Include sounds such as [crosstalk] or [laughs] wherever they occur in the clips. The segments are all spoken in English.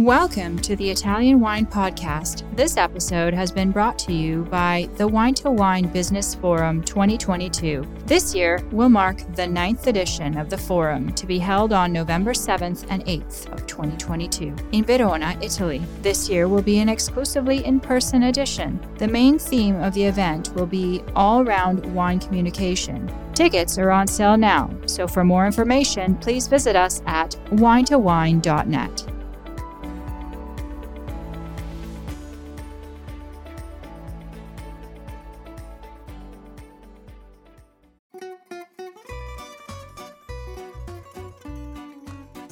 Welcome to the Italian Wine Podcast. This episode has been brought to you by the Wine to Wine Business Forum 2022. This year will mark the ninth edition of the forum to be held on November 7th and 8th of 2022 in Verona, Italy. This year will be an exclusively in person edition. The main theme of the event will be all round wine communication. Tickets are on sale now, so for more information, please visit us at winetowine.net.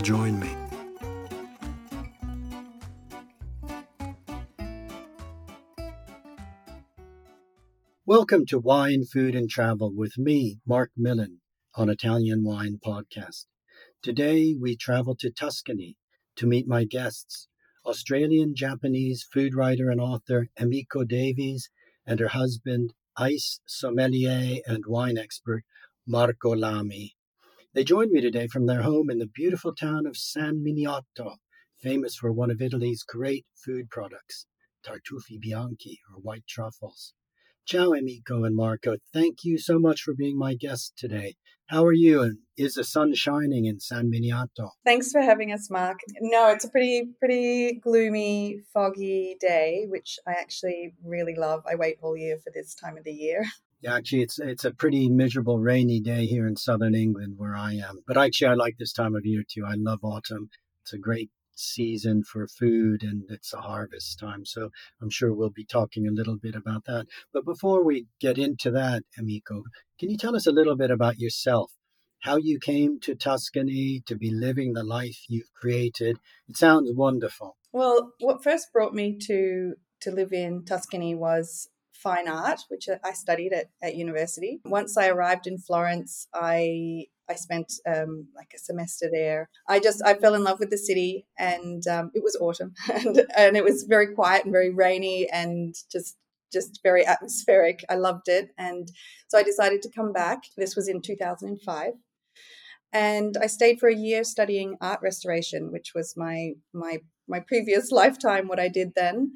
join me. Welcome to Wine, Food and Travel with me, Marc Millon, on Italian Wine Podcast. Today we travel to Tuscany to meet my guests, Australian Japanese food writer and author Emiko Davies and her husband, AIS sommelier and wine expert Marco Lami. They joined me today from their home in the beautiful town of San Miniato, famous for one of Italy's great food products, tartufi bianchi or white truffles. Ciao, Emiko and Marco. Thank you so much for being my guest today. How are you? And is the sun shining in San Miniato? Thanks for having us, Mark. No, it's a pretty, pretty gloomy, foggy day, which I actually really love. I wait all year for this time of the year. [laughs] Yeah, actually, it's it's a pretty miserable, rainy day here in southern England where I am. But actually, I like this time of year too. I love autumn. It's a great season for food and it's a harvest time. So I'm sure we'll be talking a little bit about that. But before we get into that, Emiko, can you tell us a little bit about yourself? How you came to Tuscany to be living the life you've created? It sounds wonderful. Well, what first brought me to to live in Tuscany was fine art, which I studied at, at university. Once I arrived in Florence, I I spent um, like a semester there. I just I fell in love with the city, and um, it was autumn, [laughs] and and it was very quiet and very rainy, and just just very atmospheric. I loved it, and so I decided to come back. This was in 2005, and I stayed for a year studying art restoration, which was my my my previous [laughs] lifetime. What I did then,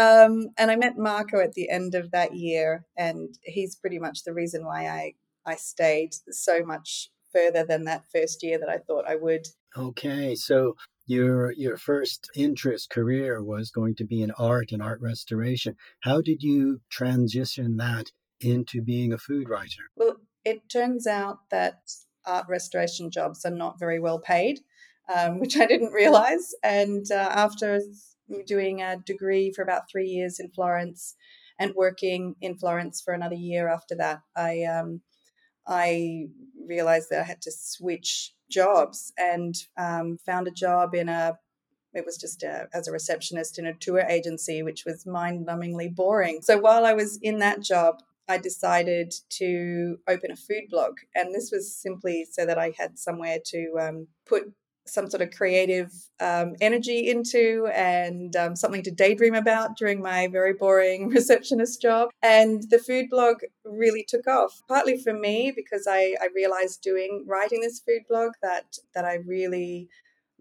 um, and I met Marco at the end of that year, and he's pretty much the reason why I I stayed so much further than that first year that I thought I would. Okay, so your your first interest career was going to be in art and art restoration. How did you transition that into being a food writer? Well, it turns out that art restoration jobs are not very well paid, um, [laughs] which I didn't realize. And uh, after doing a degree for about three years in Florence and working in Florence for another year after that, I um, I realized that I had to switch jobs and um, found a job in a it was just a, as a receptionist in a tour agency, which was mind numbingly boring. So while I was in that job, I decided to open a food blog. And this was simply so that I had somewhere to um, put some sort of creative um, energy into and um, something to daydream about during my very boring [laughs] receptionist job. And the food blog really took off, partly for me because I, I realized doing writing this food blog that that I really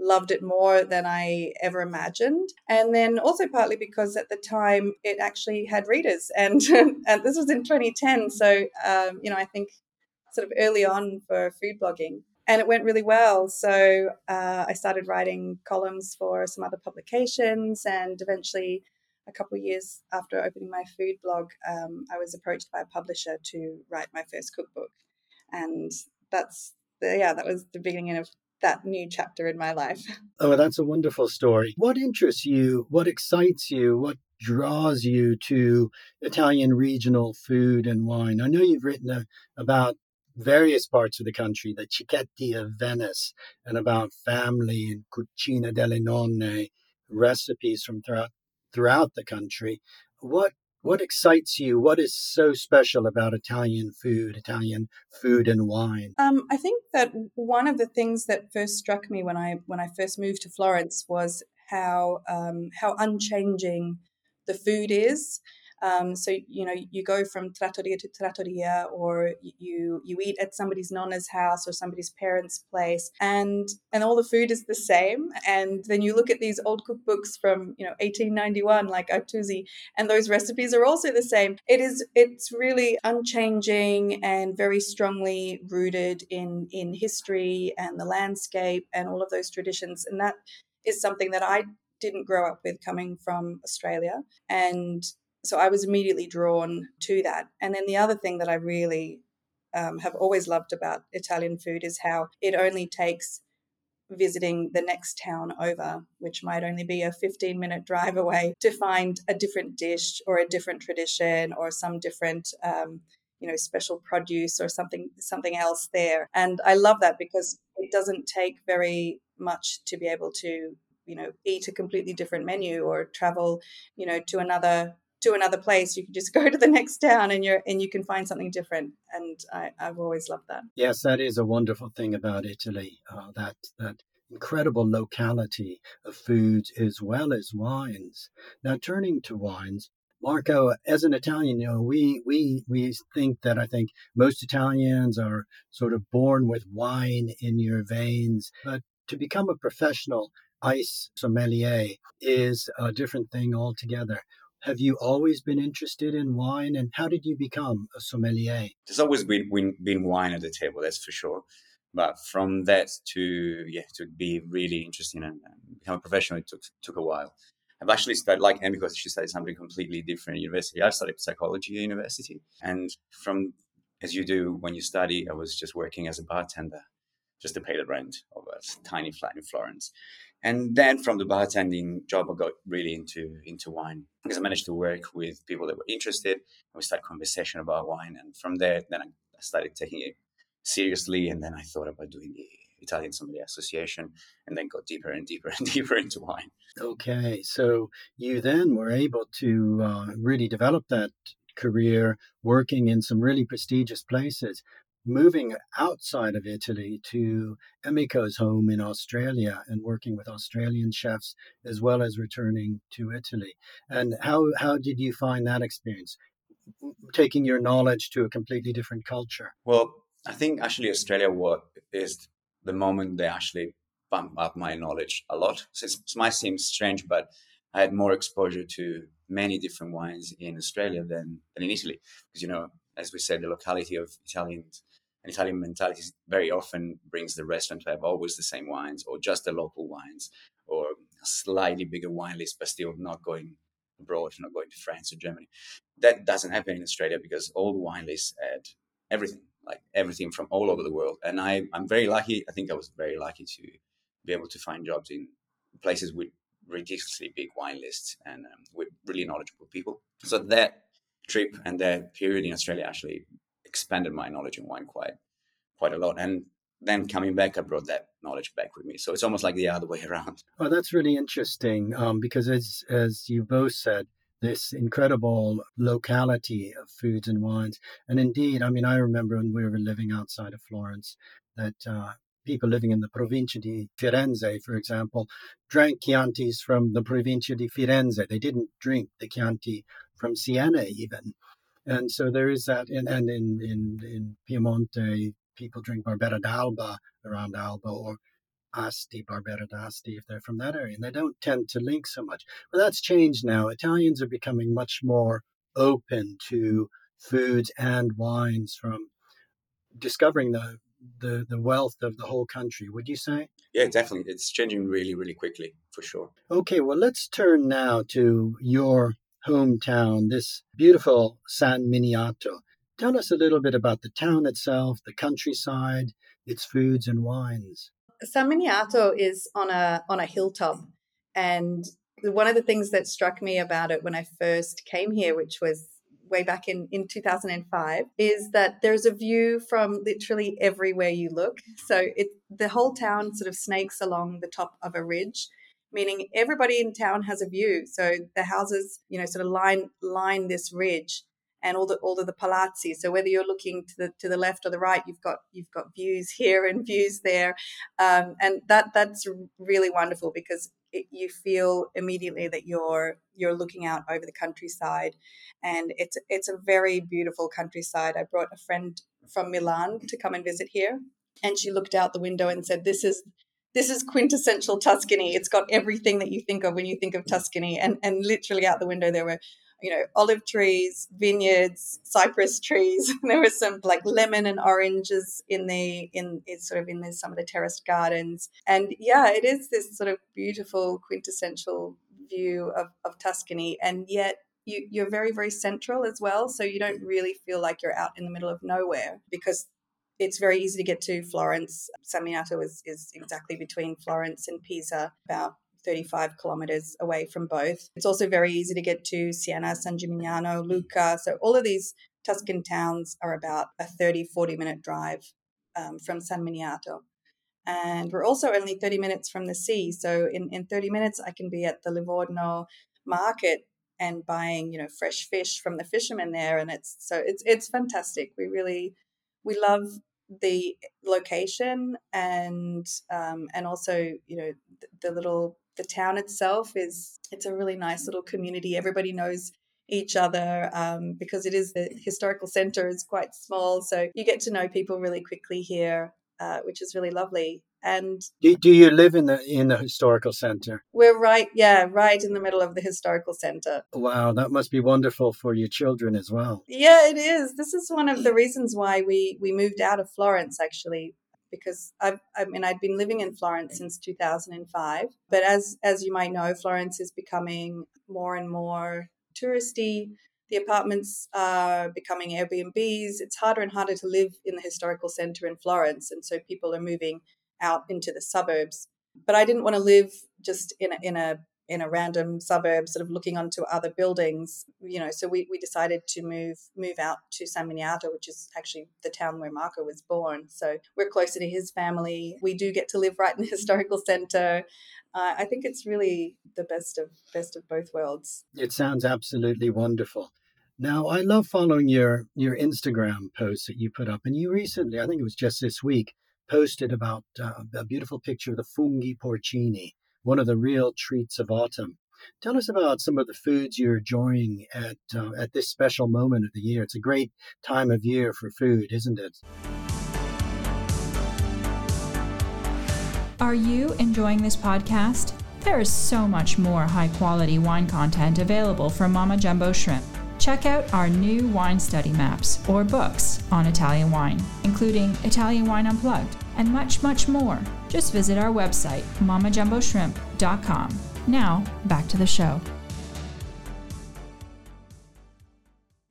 loved it more than I ever imagined. And then also partly because at the time it actually had readers, [laughs] and and this was in 2010. So um, you know I think sort of early on for food blogging and it went really well. So uh, I started writing columns for some other publications, and eventually, a couple of years after opening my food blog, um, I was approached by a publisher to write my first cookbook, and that's yeah, that was the beginning of that new chapter in my life. [laughs] Oh, that's a wonderful story. What interests you? What excites you? What draws you to Italian regional food and wine? I know you've written a, about various parts of the country, the Cicchetti of Venice, and about family and Cucina delle Nonne, recipes from throughout throughout the country. What what excites you? What is so special about Italian food, Italian food and wine? Um, I think that one of the things that first struck me when I when I first moved to Florence was how um, how unchanging the food is. Um, so you know you go from trattoria to trattoria, or you you eat at somebody's nonna's house or somebody's parents' place, and and all the food is the same. And then you look at these old cookbooks from you know 1891, like Artusi, and those recipes are also the same. It is it's really unchanging and very strongly rooted in in history and the landscape and all of those traditions, and that is something that I didn't grow up with coming from Australia. And so I was immediately drawn to that. And then the other thing that I really um, have always loved about Italian food is how it only takes visiting the next town over, which might only be a 15 minute drive away, to find a different dish or a different tradition or some different. Um, you know special produce or something something else there and i love that because it doesn't take very much to be able to you know eat a completely different menu or travel you know to another to another place you can just [laughs] go to the next town and you're and you can find something different. And I, have always loved that. Yes that is a wonderful thing about italy uh, that that incredible locality of foods as well as wines. Now turning to wines Marco, as an Italian, you know, we we we think that I think most Italians are sort of born with wine in your veins, but to become a professional AIS sommelier is a different thing altogether. Have you always been interested in wine, and how did you become a sommelier? There's always been been wine at the table, that's for sure. But from that to yeah, to be really interesting and, and become a professional, it took took a while. I've actually studied like Emmy because she studied something completely different at university. I studied psychology at university, and from as you do when you study, I was just working as a bartender, just to pay the rent of a tiny flat in Florence. And then from the bartending job, I got really into into wine because I managed to work with people that were interested. And we started conversation about wine, and from there, then I started taking it seriously. And then I thought about doing the Italian Sommelier Association, and then got deeper and deeper and [laughs] deeper into wine. Okay, so you then were able to uh, really develop that career working in some really prestigious places moving outside of Italy to Emiko's home in Australia and working with Australian chefs as well as returning to Italy. And how, how did you find that experience? Taking your knowledge to a completely different culture. Well, I think actually Australia is the moment they actually bump up my knowledge a lot. So it might seem strange, but I had more exposure to many different wines in Australia than, than in Italy. Because, you know, as we said, the locality of Italians and Italian mentality very often brings the restaurant to have always the same wines or just the local wines or a slightly bigger wine list, but still not going abroad, not going to France or Germany. That doesn't happen in Australia because all the wine lists add everything, like everything from all over the world. And I, I'm very lucky. I think I was very lucky to be able to find jobs in places with ridiculously big wine lists and um, with really knowledgeable people. So that trip and that period in Australia actually expanded my knowledge in wine quite quite a lot. And then coming back, I brought that knowledge back with me. So it's almost like the other way [laughs] around. Well, that's really interesting um, because, as as you both said, this incredible locality of foods and wines. And indeed, I mean, I remember when we were living outside of Florence that uh, people living in the Provincia di Firenze, for example, drank Chiantis from the Provincia di Firenze. They didn't drink the Chianti from Siena, even. And so there is that, and, and in, in, in Piemonte, people drink Barbera d'Alba around Alba or Asti, Barbera d'Asti, if they're from that area, and they don't tend to link so much. But that's changed now. Italians are becoming much more open to foods and wines from discovering the, the, the wealth of the whole country, would you say? Yeah, definitely. It's changing really, really quickly, for sure. Okay, well, let's turn now to your hometown, this beautiful San Miniato. Tell us a little bit about the town itself, the countryside, its foods and wines. San Miniato is on a on a hilltop, and one of the things that struck me about it when I first came here, which was way back in, in 2005 is that there's a view from literally everywhere you look so it the whole town sort of snakes along the top of a ridge meaning everybody in town has a view. So the houses, you know, sort of line line this ridge and all the all of the palazzi. So whether you're looking to the to the left or the right, you've got you've got views [laughs] here and views there, um, and that that's really wonderful because it, you feel immediately that you're you're looking out over the countryside, and it's it's a very beautiful countryside. I brought a friend from Milan to come and visit here, and she looked out the window and said, "This is." This is quintessential Tuscany. It's got everything that you think of when you think of Tuscany. And and literally out the window there were you know, olive trees, vineyards, cypress trees. [laughs] there were some like lemon and oranges in the in it's sort of in the, some of the terraced gardens. And yeah, it is this sort of beautiful quintessential view of, of Tuscany. And yet you, you're very, very central as well. So you don't really feel like you're out in the middle of nowhere because it's very easy to get to Florence. San Miniato is, is exactly between Florence and Pisa, about 35 kilometers away from both. It's also very easy to get to Siena, San Gimignano, Lucca. So all of these Tuscan towns are about a 30, 40 minute drive um, from San Miniato. And we're also only 30 minutes from the sea. So in, in 30 minutes, I can be at the Livorno market and buying, you know, fresh fish from the fishermen there. And it's so it's it's fantastic. We really we love the location and um, and also you know the, the little the town itself is it's a really nice little community. Everybody knows each other um, because it is the historical center is quite small, so you get to know people really quickly here, uh, which is really lovely. And do, do you live in the in the historical center? We're right, yeah, right in the middle of the historical center. Wow, that must be wonderful for your children as well. Yeah, it is. This is one of the reasons why we we moved out of Florence actually because I've, I mean I'd been living in Florence since 2005, but as as you might know, Florence is becoming more and more touristy. The apartments are becoming Airbnbs. It's harder and harder to live in the historical center in Florence, and so people are moving out into the suburbs. But I didn't want to live just in a, in a in a random suburb, sort of looking onto other buildings, you know. So we, we decided to move move out to San Miniato, which is actually the town where Marco was born. So we're closer to his family. We do get to live right in the [laughs] historical center. Uh, I think it's really the best of best of both worlds. It sounds absolutely wonderful. Now, I love following your your Instagram posts that you put up, and you recently, I think it was just this week, posted about uh, a beautiful picture of the funghi porcini one of the real treats of autumn. Tell us about some of the foods you're enjoying at uh, at this special moment of the year. It's a great time of year for food, isn't it? Are you enjoying this podcast? There is so much more high quality wine content available from Mama Jumbo Shrimp. Check out our new wine study maps or books on Italian wine, including Italian Wine Unplugged and much, much more. Just visit our website, mamajumboshrimp.com. Now, back to the show.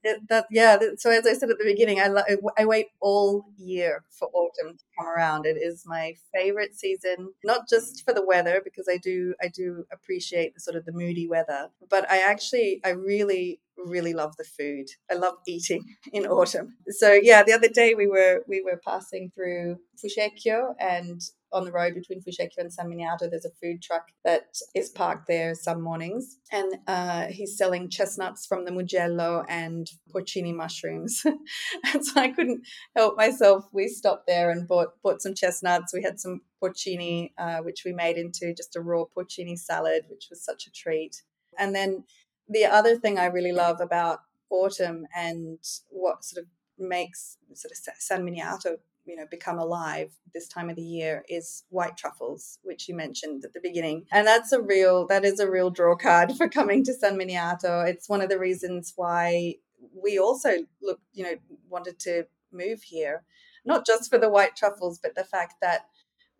It, that yeah so as i said at the beginning I, I wait all year for autumn come around it is my favorite season not just for the weather because i do i do appreciate the sort of the moody weather but i actually i really really love the food. I love eating [laughs] in autumn. So yeah, the other day we were we were passing through Fucecchio and on the road between Fucecchio and San Miniato, there's a food truck that is parked there some mornings, and uh, he's selling chestnuts from the Mugello and porcini mushrooms. [laughs] and so I couldn't help myself. We stopped there and bought bought some chestnuts. We had some porcini, uh, which we made into just a raw porcini salad, which was such a treat. And then the other thing I really love about autumn and what sort of makes sort of San Miniato, you know, become alive this time of the year is white truffles, which you mentioned at the beginning. And that's a real, that is a real draw card [laughs] for coming to San Miniato. It's one of the reasons why we also look, you know, wanted to move here, not just for the white truffles, but the fact that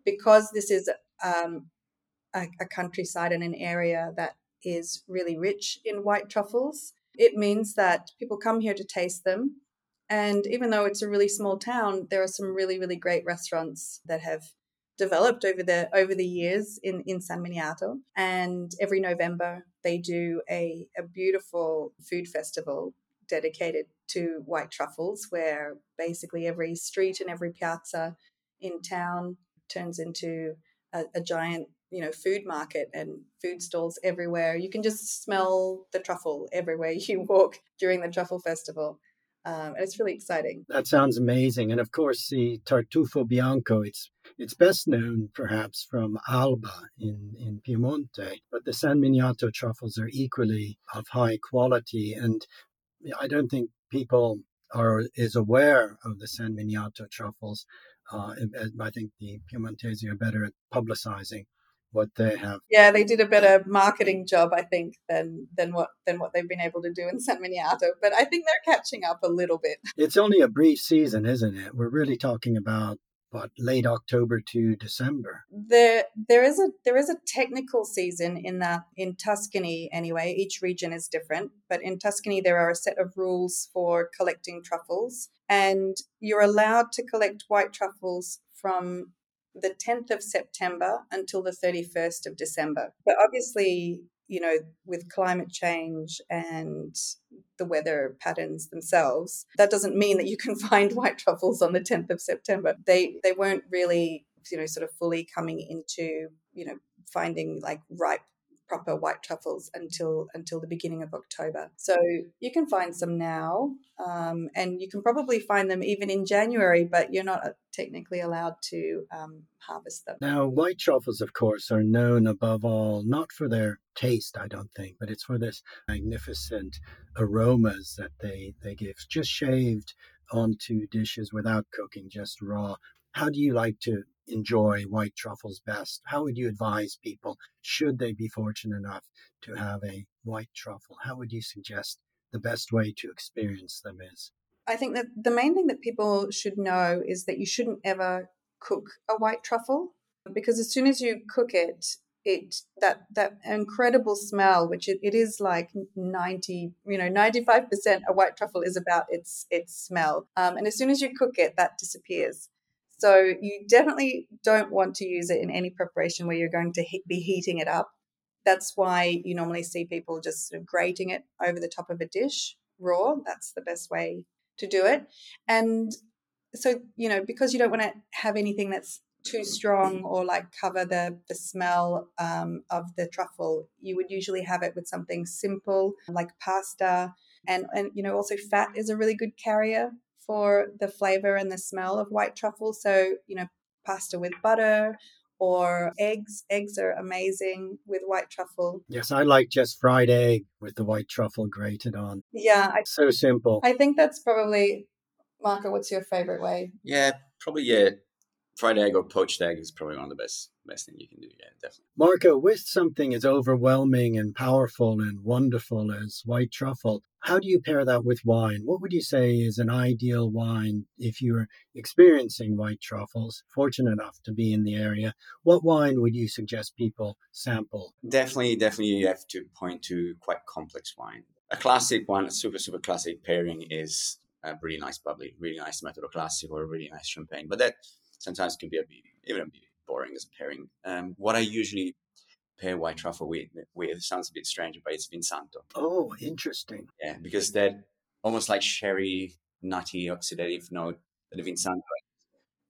because this is um, a, a countryside and an area that is really rich in white truffles. It means that people come here to taste them. And even though it's a really small town, there are some really, really great restaurants that have developed over the over the years in, in San Miniato. And every November they do a, a beautiful food festival dedicated to white truffles, where basically every street and every piazza in town turns into a, a giant you know food market and food stalls everywhere. You can just smell the truffle everywhere [laughs] you walk during the truffle festival. Um, and it's really exciting. That sounds amazing. And of course, the Tartufo Bianco, it's it's best known perhaps from Alba in, in Piemonte, but the San Miniato truffles are equally of high quality. And I don't think people are is aware of the San Miniato truffles. Uh, I think the Piemontese are better at publicizing what they have. Yeah, they did a better marketing job, I think, than than what than what they've been able to do in San Miniato. But I think they're catching up a little bit. It's only a brief season, isn't it? We're really talking about what late October to December. There there is a there is a technical season in that in Tuscany anyway. Each region is different, but in Tuscany there are a set of rules for collecting truffles, and you're allowed to collect white truffles from the 10th of September until the 31st of December. But obviously, you know, with climate change and the weather patterns themselves, that doesn't mean that you can [laughs] find white truffles on the 10th of September. They they weren't really, you know, sort of fully coming into, you know, finding like ripe proper white truffles until until the beginning of October. So you can find some now, um, and you can probably find them even in January, but you're not uh, technically allowed to um, harvest them. Now, white truffles, of course, are known above all not for their taste, I don't think, but it's for this magnificent aromas that they they give, just shaved onto dishes without cooking, just raw. How do you like to enjoy white truffles best? How would you advise people, should they be fortunate enough to have a white truffle? How would you suggest the best way to experience them is? I think that the main thing that people should know is that you shouldn't ever cook a white truffle because as soon as you cook it, it that that incredible smell, which it, it is like ninety, you know, ninety five percent a white truffle is about its its smell, um, and as soon as you cook it, that disappears. So you definitely don't want to use it in any preparation where you're going to he- be heating it up. That's why you normally see people just sort of grating it over the top of a dish raw. That's the best way to do it. And so, you know, because you don't want to have anything that's too strong or like cover the the smell um, of the truffle, you would usually have it with something simple like pasta. And, and you know also fat is a really good carrier for the flavor and the smell of white truffle. So, you know, pasta with butter or eggs. Eggs are amazing with white truffle. Yes, I like just fried egg with the white truffle grated on. Yeah. I, so simple. I think that's probably, Marco, what's your favorite way? Yeah, probably, yeah. Fried egg or poached egg is probably one of the best best thing you can do. Yeah, definitely. Marco, with something as overwhelming and powerful and wonderful as white truffle, how do you pair that with wine? What would you say is an ideal wine if you were experiencing white truffles, fortunate enough to be in the area? What wine would you suggest people sample? Definitely, definitely, you have to point to quite complex wine. A classic one, a super, super classic pairing is a really nice bubbly, really nice Méthode classique or a really nice champagne. But that sometimes it can be a bit, even a bit boring as a pairing. Um, what I usually pair white truffle with, with sounds a bit strange, but it's Vinsanto. Oh, interesting. Yeah, because that almost like sherry, nutty, oxidative note that the Vinsanto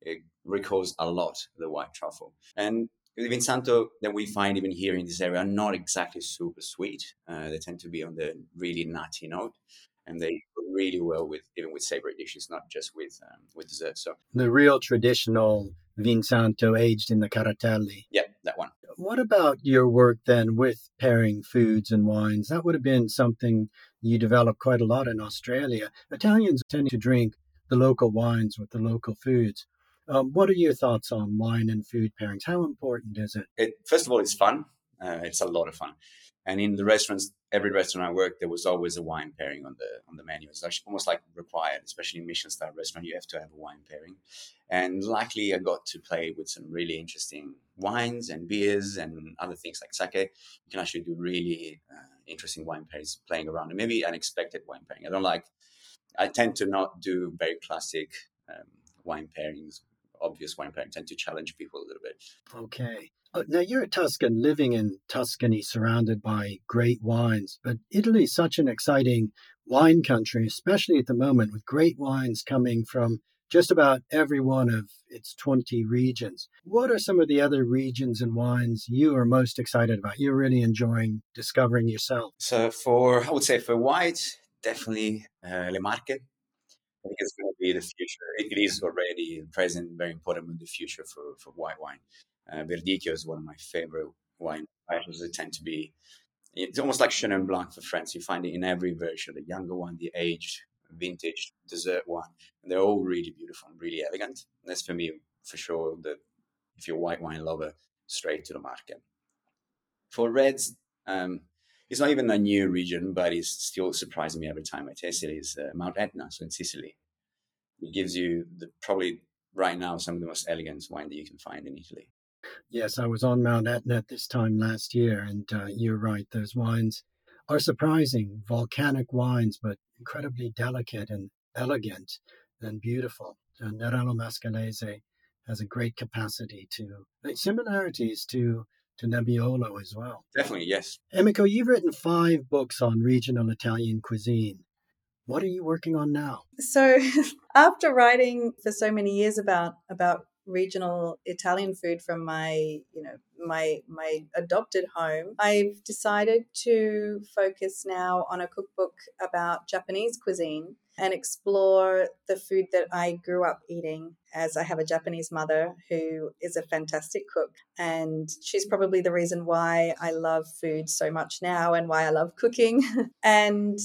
it recalls a lot the white truffle. And the Vinsanto that we find even here in this area are not exactly super sweet. Uh, they tend to be on the really nutty note, and they really well with even with savory dishes, not just with um, with dessert. So the real traditional Vinsanto aged in the Caratelli. Yeah, that one. What about your work then with pairing foods and wines? That would have been something you developed quite a lot in Australia. Italians tend to drink the local wines with the local foods. Um, what are your thoughts on wine and food pairings? How important is it? it first of all, it's fun. Uh, it's a lot of fun. And in the restaurants, every restaurant I worked, there was always a wine pairing on the on the menu. It's almost like required, especially in Michelin star restaurant. You have to have a wine pairing. And luckily, I got to play with some really interesting wines and beers and other things like sake. You can actually do really uh, interesting wine pairings playing around, and maybe unexpected wine pairing. I don't like. I tend to not do very classic um, wine pairings obvious wine pairing tend to challenge people a little bit. Okay. Uh, now you're a Tuscan living in Tuscany, surrounded by great wines, but Italy is such an exciting wine country, especially at the moment with great wines coming from just about every one of its 20 regions. What are some of the other regions and wines you are most excited about? You're really enjoying discovering yourself. So, for, I would say for white, definitely uh, Le Marche. I think be the future. It is already present, very important in the future for, for white wine. Uh, Verdicchio is one of my favorite wine titles. They tend to be, it's almost like Chenin Blanc for France. You find it in every version, the younger one, the aged, vintage, dessert one. And they're all really beautiful and really elegant. And that's for me, for sure, that if you're a white wine lover, straight to the Marche. For reds, um, it's not even a new region, but it's still surprising me every time I taste it. Is uh, Mount Etna, so in Sicily. It gives you the, probably right now some of the most elegant wine that you can find in Italy. Yes, I was on Mount Etna this time last year, and uh, you're right. Those wines are surprising, volcanic wines, but incredibly delicate and elegant and beautiful. And Nerello Mascalese has a great capacity to similarities to to Nebbiolo as well. Definitely, yes. Emiko, you've written five books on regional Italian cuisine. What are you working on now? So, [laughs] after writing for so many years about about regional Italian food from my, you know, my my adopted home, I've decided to focus now on a cookbook about Japanese cuisine and explore the food that I grew up eating as I have a Japanese mother who is a fantastic cook and she's probably the reason why I love food so much now and why I love cooking [laughs] and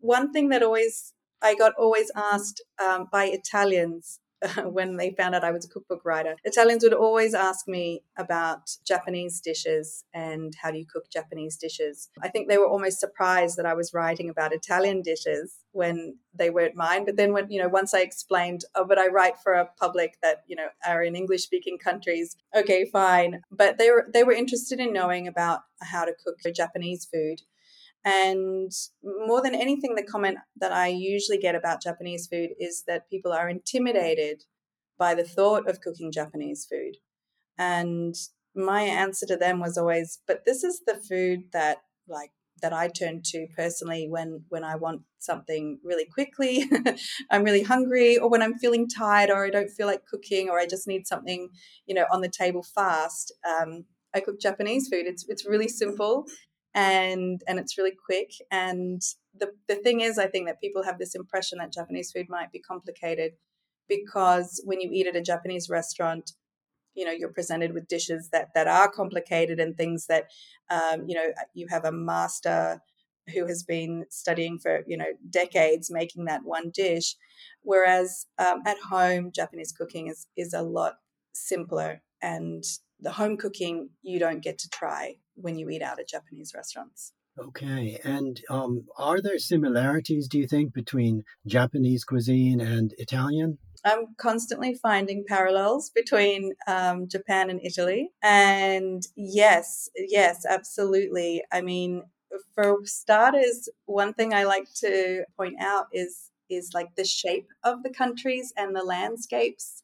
one thing that always I got always asked um, by Italians [laughs] when they found out I was a cookbook writer. Italians would always ask me about Japanese dishes and how do you cook Japanese dishes. I think they were almost surprised that I was writing about Italian dishes when they weren't mine. But then when, you know, once I explained, oh, but I write for a public that, you know, are in English speaking countries, okay, fine. But they were they were interested in knowing about how to cook Japanese food. And more than anything, the comment that I usually get about Japanese food is that people are intimidated by the thought of cooking Japanese food. And my answer to them was always, but this is the food that like that I turn to personally when when I want something really quickly, [laughs] I'm really hungry, or when I'm feeling tired, or I don't feel like cooking, or I just need something, you know, on the table fast. Um, I cook Japanese food. It's it's really simple and and it's really quick. And the the thing is I think that people have this impression that Japanese food might be complicated because when you eat at a Japanese restaurant you know you're presented with dishes that that are complicated and things that um, you know you have a master who has been studying for you know decades making that one dish. Whereas um, at home japanese cooking is is a lot simpler and the home cooking you don't get to try when you eat out at Japanese restaurants. Okay. And um, are there similarities, do you think, between Japanese cuisine and Italian? I'm constantly finding parallels between um, Japan and Italy. And yes, yes, absolutely. I mean, for starters, one thing I like to point out is is like the shape of the countries and the landscapes.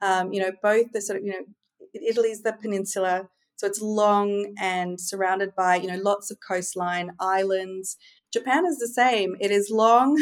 Um, you know, both the sort of you know Italy's the peninsula, so it's long and surrounded by you know lots of coastline, islands. Japan is the same. It is long,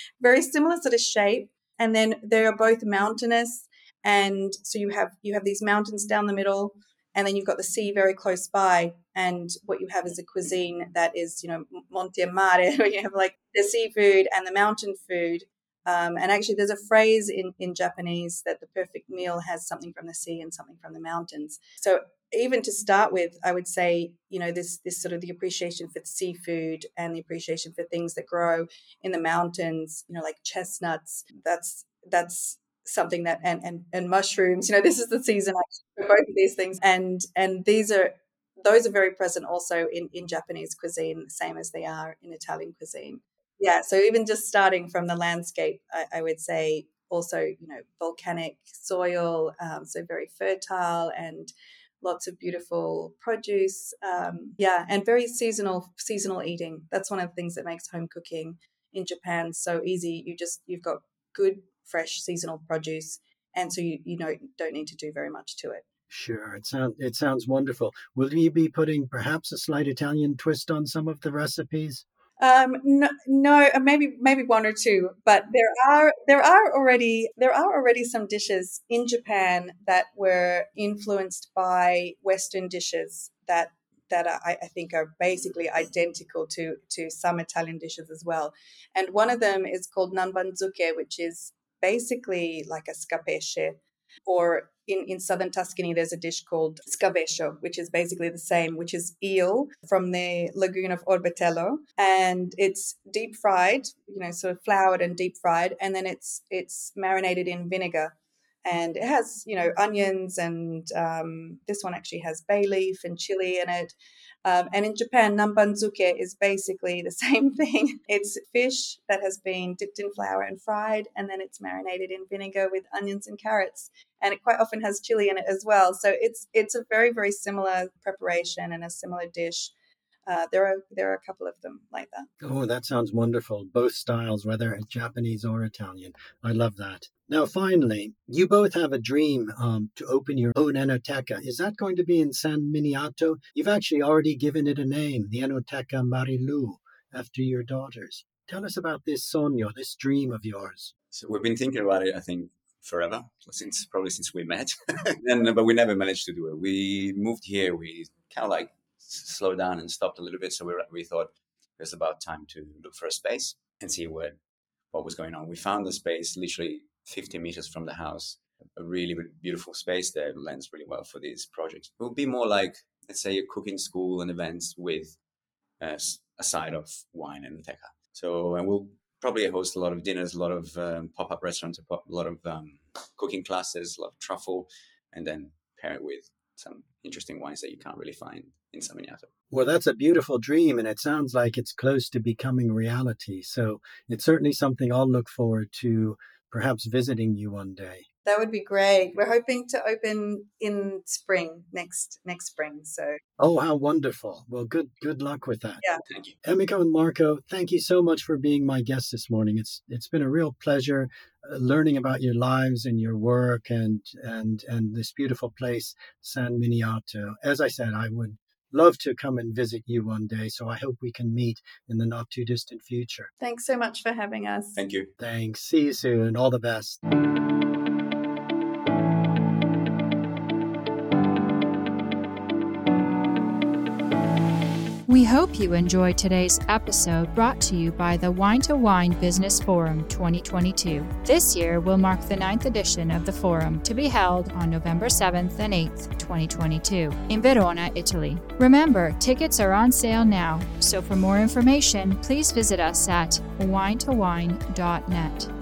[laughs] very similar sort of shape, and then they are both mountainous, and so you have you have these mountains down the middle, and then you've got the sea very close by, and what you have is a cuisine that is you know monte mare, [laughs] where you have like the seafood and the mountain food, um, and actually, there's a phrase in, in Japanese that the perfect meal has something from the sea and something from the mountains. So even to start with, I would say, you know, this this sort of the appreciation for the seafood and the appreciation for things that grow in the mountains, you know, like chestnuts. That's that's something that and and, and mushrooms. You know, this is the season for both of these things, and and these are those are very present also in in Japanese cuisine, same as they are in Italian cuisine yeah so even just starting from the landscape I, I would say also you know volcanic soil um, so very fertile and lots of beautiful produce um, yeah and very seasonal seasonal eating that's one of the things that makes home cooking in japan so easy you just you've got good fresh seasonal produce and so you you know don't need to do very much to it Sure, it sounds it sounds wonderful. Will you be putting perhaps a slight Italian twist on some of the recipes? Um, no, no, uh, maybe maybe one or two, but there are there are already there are already some dishes in Japan that were influenced by Western dishes that that are, I, think are basically identical to to some Italian dishes as well. And one of them is called nanbanzuke, which is basically like a scapece, or in, in southern Tuscany, there's a dish called scaveccio, which is basically the same, which is eel from the lagoon of Orbetello, and it's deep fried, you know, sort of floured and deep fried, and then it's it's marinated in vinegar, and it has you know onions, and um, this one actually has bay leaf and chili in it, um, and in Japan, nanbanzuke is basically the [laughs] same thing. It's fish that has been dipped in flour and fried, and then it's marinated in vinegar with onions and carrots. And it quite often has chili in it as well. So it's it's a very very similar preparation and a similar dish. Uh, there are there are a couple of them like that. Oh, that sounds wonderful. Both styles, whether Japanese or Italian. I love that. Now, finally, you both have a dream um, to open your own Enoteca. Is that going to be in San Miniato? You've actually already given it a name, the Enoteca Marilu, after your daughters. Tell us about this sogno, this dream of yours. So we've been thinking about it, I think, forever, since probably since we met, [laughs] and, but we never managed to do it. We moved here, we kind of like slowed down and stopped a little bit. So we, we thought it was about time to look for a space and see what, what was going on. We found the space literally 50 meters from the house, a really, beautiful space there lends really well for these projects. It would be more like, let's say, a cooking school and events with uh, a side of wine and teca. So, and we'll probably host a lot of dinners, a lot of um, pop up restaurants, a lot of um, cooking classes, a lot of truffle, and then pair it with some interesting wines that you can't really find in San Well, that's a beautiful dream, and it sounds like it's close to becoming reality. So it's certainly something I'll look forward to perhaps visiting you one day. That would be great. We're hoping to open in spring next next spring. So Oh, how wonderful. Well, good good luck with that. Yeah. Thank you. Emiko and Marco, thank you so much for being my guest this morning. It's it's been a real pleasure uh, learning about your lives and your work and and and this beautiful place San Miniato. As I said, I would love to come and visit you one day. So I hope we can meet in the not too distant future. Thanks so much for having us. Thank you. Thanks. See you soon. All the best. We hope you enjoyed today's episode brought to you by the Wine to Wine Business Forum 2022. This year will mark the ninth edition of the forum to be held on November 7th and 8th, 2022, in Verona, Italy. Remember, tickets are on sale now, so for more information, please visit us at winetowine.net.